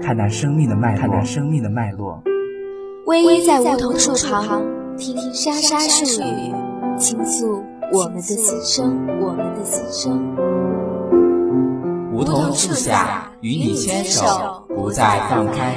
看那生命的脉络，看那生命的脉络。偎依在梧桐树旁，听沙沙树语，倾诉我们的心声，我们的心声。梧桐树下，与你牵手，不再放开。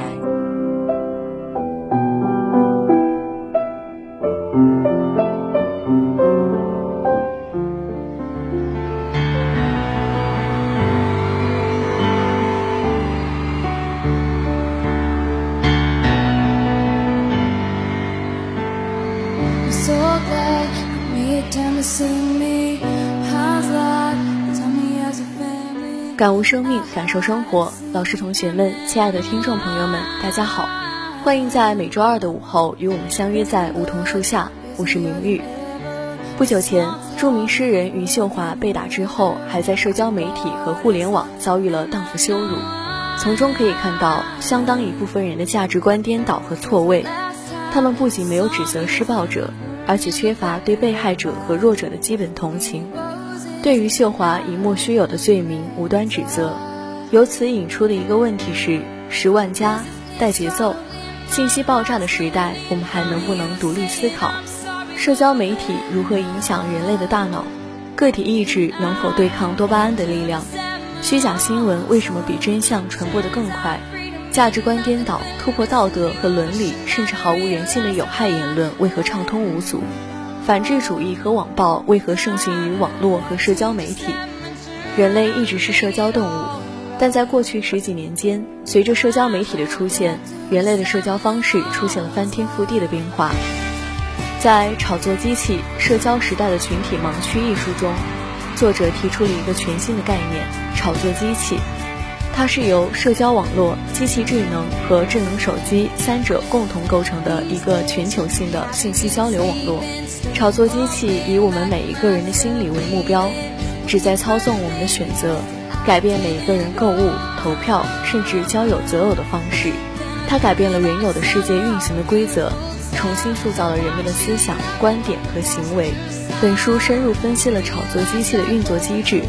感悟生命，感受生活。老师、同学们，亲爱的听众朋友们，大家好，欢迎在每周二的午后与我们相约在梧桐树下。我是明玉。不久前，著名诗人余秀华被打之后，还在社交媒体和互联网遭遇了荡妇羞辱。从中可以看到，相当一部分人的价值观颠倒和错位。他们不仅没有指责施暴者，而且缺乏对被害者和弱者的基本同情。对于秀华以莫须有的罪名无端指责，由此引出的一个问题是：十万加带节奏，信息爆炸的时代，我们还能不能独立思考？社交媒体如何影响人类的大脑？个体意志能否对抗多巴胺的力量？虚假新闻为什么比真相传播得更快？价值观颠倒、突破道德和伦理，甚至毫无人性的有害言论为何畅通无阻？反智主义和网暴为何盛行于网络和社交媒体？人类一直是社交动物，但在过去十几年间，随着社交媒体的出现，人类的社交方式出现了翻天覆地的变化。在《炒作机器：社交时代的群体盲区》一书中，作者提出了一个全新的概念——炒作机器。它是由社交网络、机器智能和智能手机三者共同构成的一个全球性的信息交流网络。炒作机器以我们每一个人的心理为目标，旨在操纵我们的选择，改变每一个人购物、投票甚至交友择偶的方式。它改变了原有的世界运行的规则，重新塑造了人们的思想、观点和行为。本书深入分析了炒作机器的运作机制。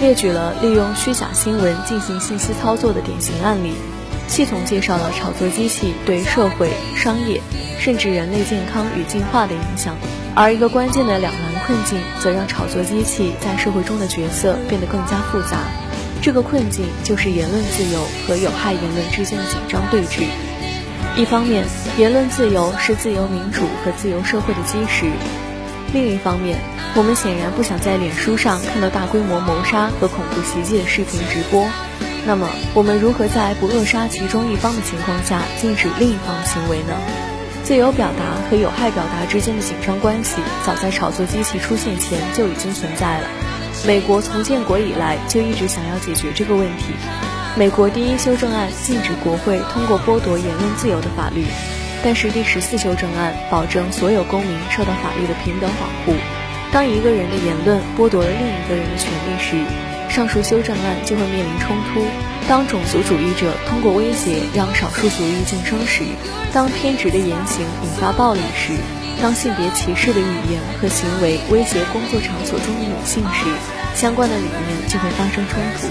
列举了利用虚假新闻进行信息操作的典型案例，系统介绍了炒作机器对社会、商业，甚至人类健康与进化的影响。而一个关键的两难困境，则让炒作机器在社会中的角色变得更加复杂。这个困境就是言论自由和有害言论之间的紧张对峙。一方面，言论自由是自由民主和自由社会的基石。另一方面，我们显然不想在脸书上看到大规模谋杀和恐怖袭击的视频直播。那么，我们如何在不扼杀其中一方的情况下禁止另一方的行为呢？自由表达和有害表达之间的紧张关系，早在炒作机器出现前就已经存在了。美国从建国以来就一直想要解决这个问题。美国第一修正案禁止国会通过剥夺言论自由的法律。但是第十四修正案保证所有公民受到法律的平等保护。当一个人的言论剥夺了另一个人的权利时，上述修正案就会面临冲突。当种族主义者通过威胁让少数族裔晋升时，当偏执的言行引发暴力时，当性别歧视的语言和行为威胁工作场所中的女性时，相关的理念就会发生冲突。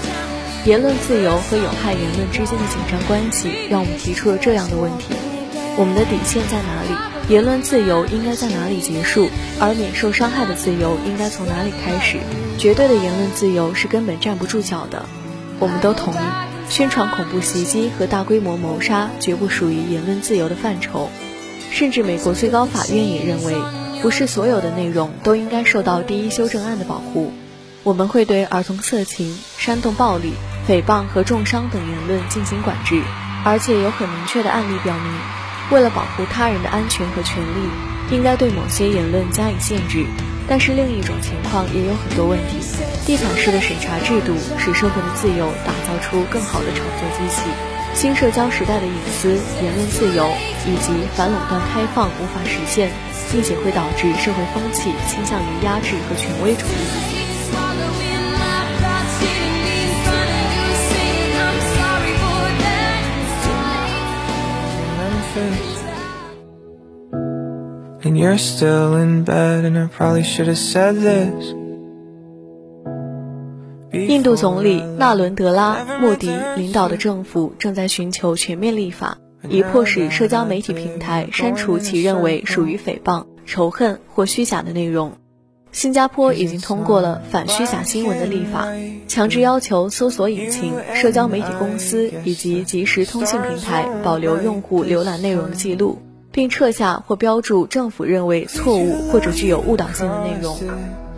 言论自由和有害言论之间的紧张关系，让我们提出了这样的问题。我们的底线在哪里？言论自由应该在哪里结束？而免受伤害的自由应该从哪里开始？绝对的言论自由是根本站不住脚的。我们都同意，宣传恐怖袭击和大规模谋杀绝不属于言论自由的范畴。甚至美国最高法院也认为，不是所有的内容都应该受到第一修正案的保护。我们会对儿童色情、煽动暴力、诽谤和重伤等言论进行管制，而且有很明确的案例表明。为了保护他人的安全和权利，应该对某些言论加以限制。但是另一种情况也有很多问题。地毯式的审查制度使社会的自由打造出更好的炒作机器。新社交时代的隐私、言论自由以及反垄断开放无法实现，并且会导致社会风气倾向于压制和权威主义。And you're still in bed, and I probably should have said this. 印度总理纳伦德拉·莫迪领导的政府正在寻求全面立法，以迫使社交媒体平台删除其认为属于诽谤、仇恨或虚假的内容。新加坡已经通过了反虚假新闻的立法，强制要求搜索引擎、社交媒体公司以及即时通信平台保留用户浏览内容的记录。并撤下或标注政府认为错误或者具有误导性的内容。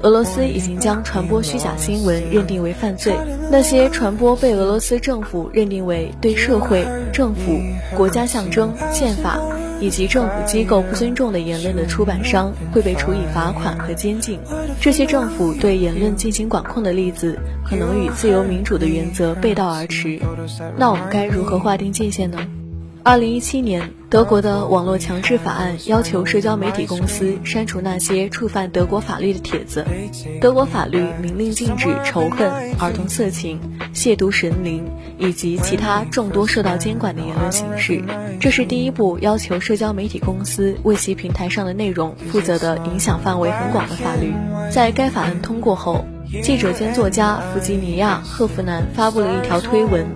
俄罗斯已经将传播虚假新闻认定为犯罪。那些传播被俄罗斯政府认定为对社会、政府、国家象征、宪法以及政府机构不尊重的言论的出版商，会被处以罚款和监禁。这些政府对言论进行管控的例子，可能与自由民主的原则背道而驰。那我们该如何划定界限呢？二零一七年，德国的网络强制法案要求社交媒体公司删除那些触犯德国法律的帖子。德国法律明令禁止仇恨、儿童色情、亵渎神灵以及其他众多受到监管的言论形式。这是第一部要求社交媒体公司为其平台上的内容负责的影响范围很广的法律。在该法案通过后，记者兼作家弗吉尼亚·赫弗南发布了一条推文，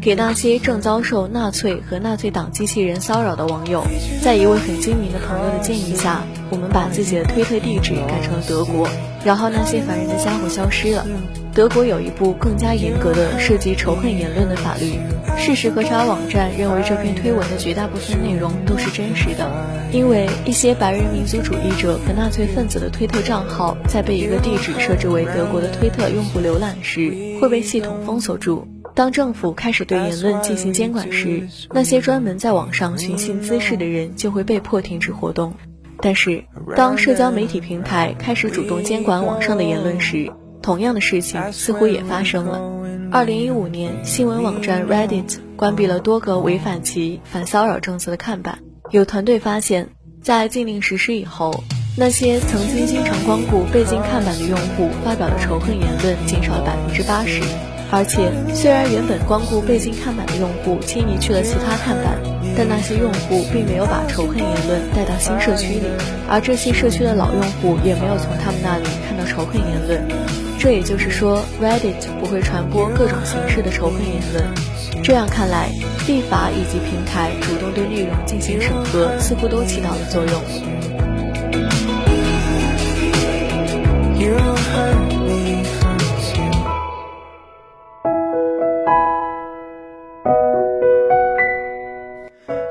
给那些正遭受纳粹和纳粹党机器人骚扰的网友。在一位很精明的朋友的建议下，我们把自己的推特地址改成了德国，然后那些烦人的家伙消失了。德国有一部更加严格的涉及仇恨言论的法律。事实核查网站认为这篇推文的绝大部分内容都是真实的，因为一些白人民族主义者和纳粹分子的推特账号在被一个地址设置为德国的推特用户浏览时会被系统封锁住。当政府开始对言论进行监管时，那些专门在网上寻衅滋事的人就会被迫停止活动。但是，当社交媒体平台开始主动监管网上的言论时，同样的事情似乎也发生了。二零一五年，新闻网站 Reddit 关闭了多个违反其反骚扰政策的看板。有团队发现，在禁令实施以后，那些曾经经常光顾被禁看板的用户发表的仇恨言论减少了百分之八十。而且，虽然原本光顾被禁看板的用户迁移去了其他看板，但那些用户并没有把仇恨言论带到新社区里，而这些社区的老用户也没有从他们那里看到仇恨言论。这也就是说，Reddit 不会传播各种形式的仇恨言论。这样看来，立法以及平台主动对内容进行审核，似乎都起到了作用。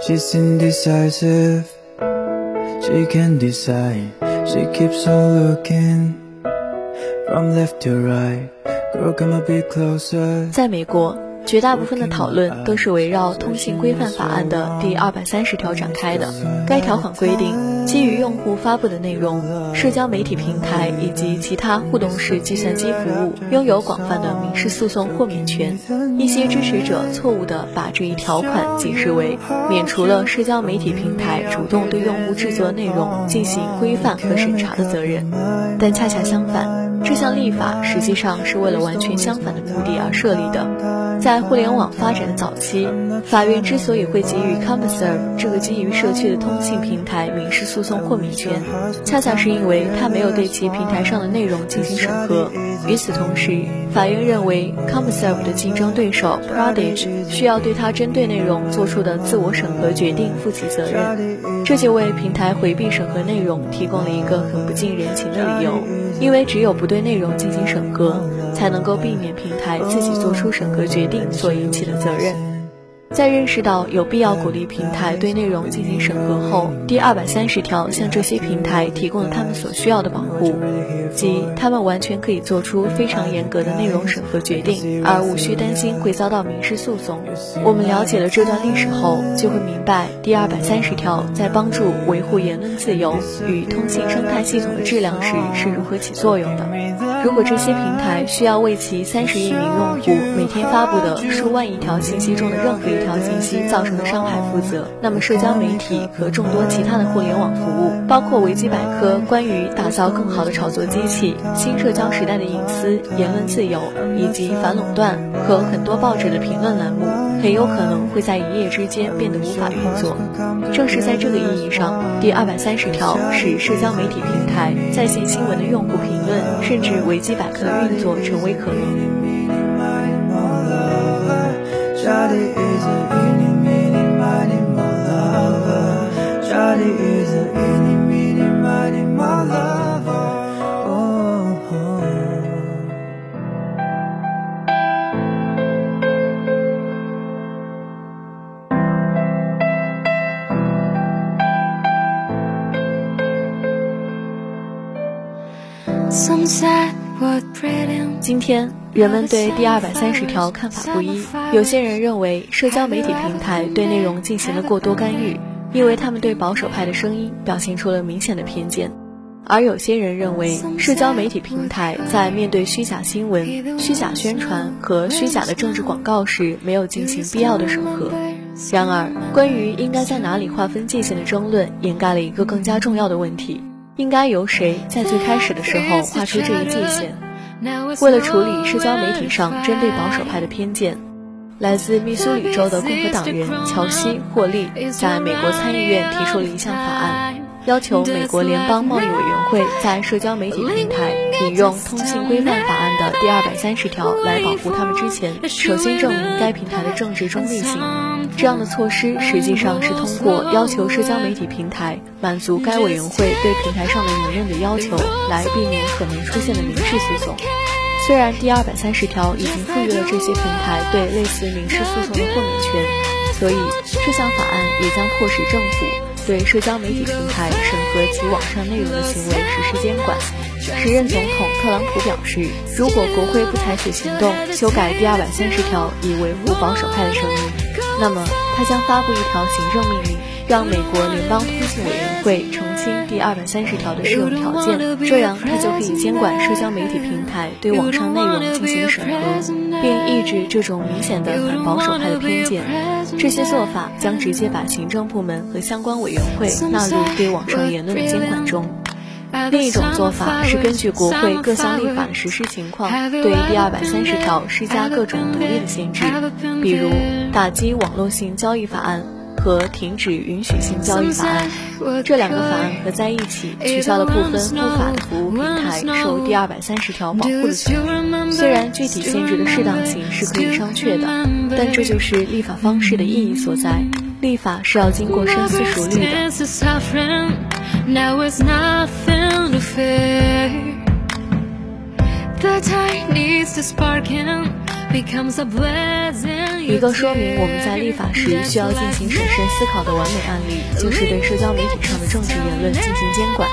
She's indecisive. She can't decide. She keeps on looking 在美国。绝大部分的讨论都是围绕通信规范法案的第二百三十条展开的。该条款规定，基于用户发布的内容，社交媒体平台以及其他互动式计算机服务拥有广泛的民事诉讼豁免权。一些支持者错误地把这一条款解释为免除了社交媒体平台主动对用户制作内容进行规范和审查的责任，但恰恰相反，这项立法实际上是为了完全相反的目的而设立的。在互联网发展的早期，法院之所以会给予 CompuServe 这个基于社区的通信平台民事诉诉讼豁免权，恰恰是因为它没有对其平台上的内容进行审核。与此同时，法院认为 c o m s e r v e 的竞争对手 Prodigy 需要对它针对内容做出的自我审核决定负起责任，这就为平台回避审核内容提供了一个很不近人情的理由。因为只有不对内容进行审核，才能够避免平台自己做出审核决定所引起的责任。在认识到有必要鼓励平台对内容进行审核后，第二百三十条向这些平台提供了他们所需要的保护，即他们完全可以做出非常严格的内容审核决定，而无需担心会遭到民事诉讼。我们了解了这段历史后，就会明白第二百三十条在帮助维护言论自由与通信生态系统的质量时是如何起作用的。如果这些平台需要为其三十亿名用户每天发布的数万亿条信息中的任何一条信息造成的伤害负责，那么社交媒体和众多其他的互联网服务，包括维基百科关于打造更好的炒作机器、新社交时代的隐私、言论自由以及反垄断和很多报纸的评论栏目，很有可能会在一夜之间变得无法运作。正是在这个意义上，第二百三十条使社交媒体平台在线新闻的用户评论，甚至维基百科的运作成为可能。今天，人们对第二百三十条看法不一。有些人认为，社交媒体平台对内容进行了过多干预，因为他们对保守派的声音表现出了明显的偏见；而有些人认为，社交媒体平台在面对虚假新闻、虚假宣传和虚假的政治广告时，没有进行必要的审核。然而，关于应该在哪里划分界限的争论，掩盖了一个更加重要的问题：应该由谁在最开始的时候画出这一界限？为了处理社交媒体上针对保守派的偏见，来自密苏里州的共和党人乔西·霍利在美国参议院提出了一项法案，要求美国联邦贸易委员会在社交媒体平台引用《通信规范法案》的第二百三十条来保护他们之前，首先证明该平台的政治中立性。这样的措施实际上是通过要求社交媒体平台满足该委员会对平台上的言论的要求，来避免可能出现的民事诉讼。虽然第二百三十条已经赋予了这些平台对类似民事诉讼的豁免权，所以这项法案也将迫使政府对社交媒体平台审核其网上内容的行为实施监管。时任总统特朗普表示，如果国会不采取行动修改第二百三十条以维护保守派的声音，那么他将发布一条行政命令，让美国联邦通信委员会澄清第二百三十条的适用条件，这样他就可以监管社交媒体平台对网上内容进行审核，并抑制这种明显的反保守派的偏见。这些做法将直接把行政部门和相关委员会纳入对网上言论的监管中。另一种做法是根据国会各项立法的实施情况，对第二百三十条施加各种独立的限制，比如打击网络性交易法案和停止允许性交易法案。这两个法案合在一起，取消了部分不法的服务平台受第二百三十条保护的权利。虽然具体限制的适当性是可以商榷的，但这就是立法方式的意义所在。立法是要经过深思熟虑的。Now it's nothing to fear. The time needs to spark and becomes a blessing. 一个说明我们在立法时需要进行审慎思考的完美案例，就是对社交媒体上的政治言论进行监管。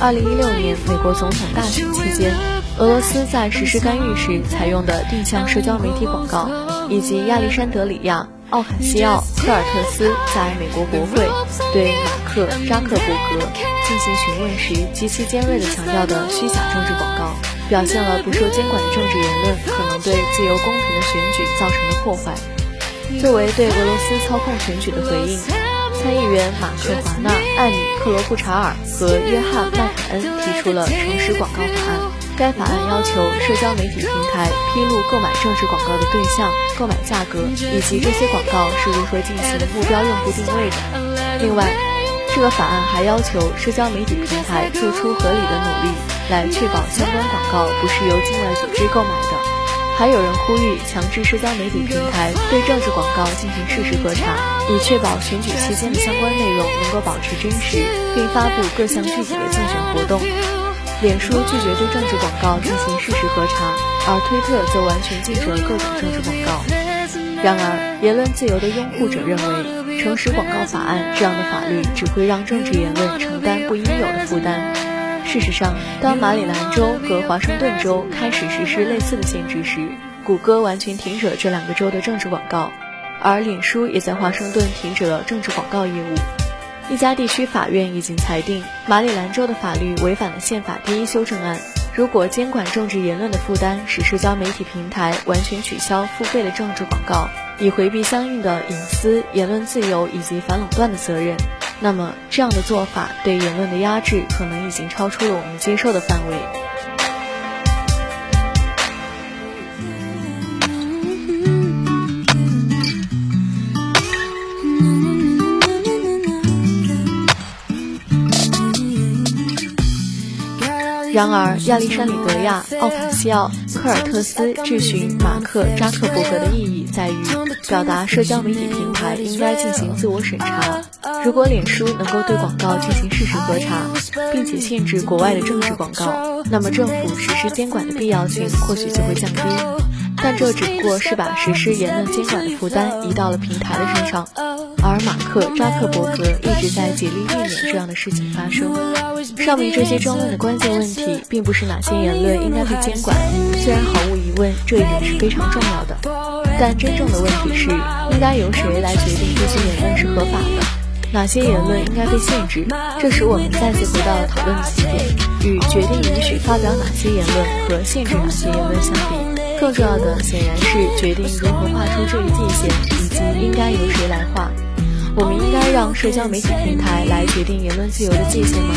二零一六年美国总统大选期间，俄罗斯在实施干预时采用的定向社交媒体广告，以及亚历山德里亚。奥卡西奥·科尔特斯在美国国会对马克·扎克伯格进行询问时极其尖锐地强调的虚假政治广告，表现了不受监管的政治言论可能对自由公平的选举造成的破坏。作为对俄罗斯操控选举的回应，参议员马克·华纳、艾米·克罗布查尔和约翰·麦凯恩提出了诚实广告法案。该法案要求社交媒体平台披露购买政治广告的对象、购买价格以及这些广告是如何进行目标用户定位的。另外，这个法案还要求社交媒体平台做出合理的努力，来确保相关广告不是由境外组织购买的。还有人呼吁强制社交媒体平台对政治广告进行事实核查，以确保选举期间的相关内容能够保持真实，并发布各项具体的竞选活动。脸书拒绝对政治广告进行事实核查，而推特则完全禁止了各种政治广告。然而，言论自由的拥护者认为，诚实广告法案这样的法律只会让政治言论承担不应有的负担。事实上，当马里兰州和华盛顿州开始实施类似的限制时，谷歌完全停止了这两个州的政治广告，而脸书也在华盛顿停止了政治广告业务。一家地区法院已经裁定，马里兰州的法律违反了宪法第一修正案。如果监管政治言论的负担，使社交媒体平台完全取消付费的政治广告，以回避相应的隐私、言论自由以及反垄断的责任，那么这样的做法对言论的压制可能已经超出了我们接受的范围。然而，亚历山里德亚、奥卡西奥、科尔特斯质询马克扎克伯格的意义在于表达社交媒体平台应该进行自我审查。如果脸书能够对广告进行事实核查，并且限制国外的政治广告，那么政府实施监管的必要性或许就会降低。但这只不过是把实施言论监管的负担移到了平台的身上，而马克扎克伯格一直在竭力避免这样的事情发生。上面这些争论的关键问题，并不是哪些言论应该被监管，虽然毫无疑问这一点是非常重要的，但真正的问题是应该由谁来决定这些言论是合法的，哪些言论应该被限制。这使我们再次回到了讨论的起点，与决定允许发表哪些言论和限制哪些言论相比。更重要的显然是决定如何画出这一界限，以及应该由谁来画。我们应该让社交媒体平台来决定言论自由的界限吗？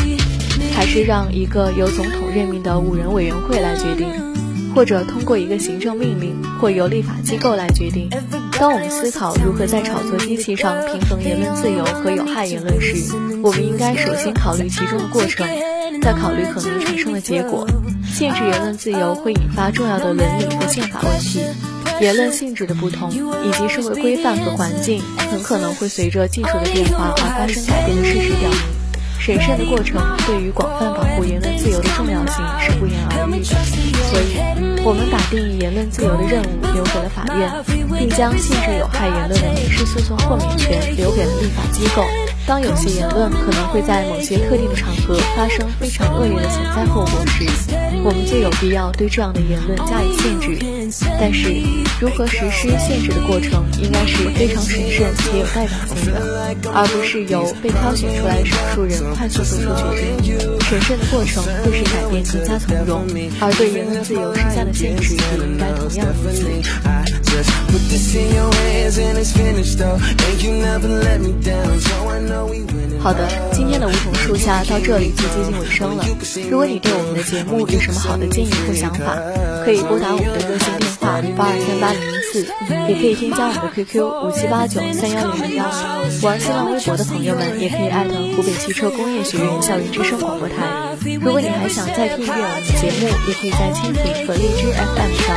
还是让一个由总统任命的五人委员会来决定，或者通过一个行政命令，或由立法机构来决定？当我们思考如何在炒作机器上平衡言论自由和有害言论时，我们应该首先考虑其中的过程，再考虑可能产生的结果。限制言论自由会引发重要的伦理和宪法问题，言论性质的不同以及社会规范和环境很可能会随着技术的变化而发生改变的事实表明，审慎的过程对于广泛保护言论自由的重要性是不言而喻的。所以，我们把定义言论自由的任务留给了法院，并将限制有害言论的民事诉讼豁免权留给了立法机构。当有些言论可能会在某些特定的场合发生非常恶劣的潜在后果时，我们就有必要对这样的言论加以限制。但是，如何实施限制的过程应该是非常审慎且有代表性的，而不是由被挑选出来的少数人快速做出决定。审慎的过程会使改变更加从容，而对言论自由施加的限制也应该同样如此。好的，今天的梧桐树下到这里就接近尾声了。如果你对我们的节目有什么好的建议或想法，可以拨打我们的热线电话八二三八零零四，也可以添加我们的 QQ 五七八九三幺零零幺。玩新浪微博的朋友们也可以艾特湖北汽车工业学院校园之声广播台。如果你还想再听一遍我们的节目，也可以在蜻蜓和荔枝 FM 上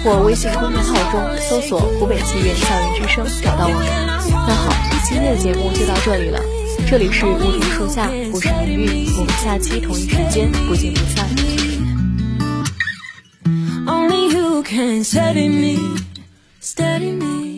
或微信公众号中搜索湖北汽院校园之声找到我们。那好，今天的节目就到这里了。这里是梧桐树下，我是明玉，我们下期同一时间不见不散。Only you can steady me, steady me.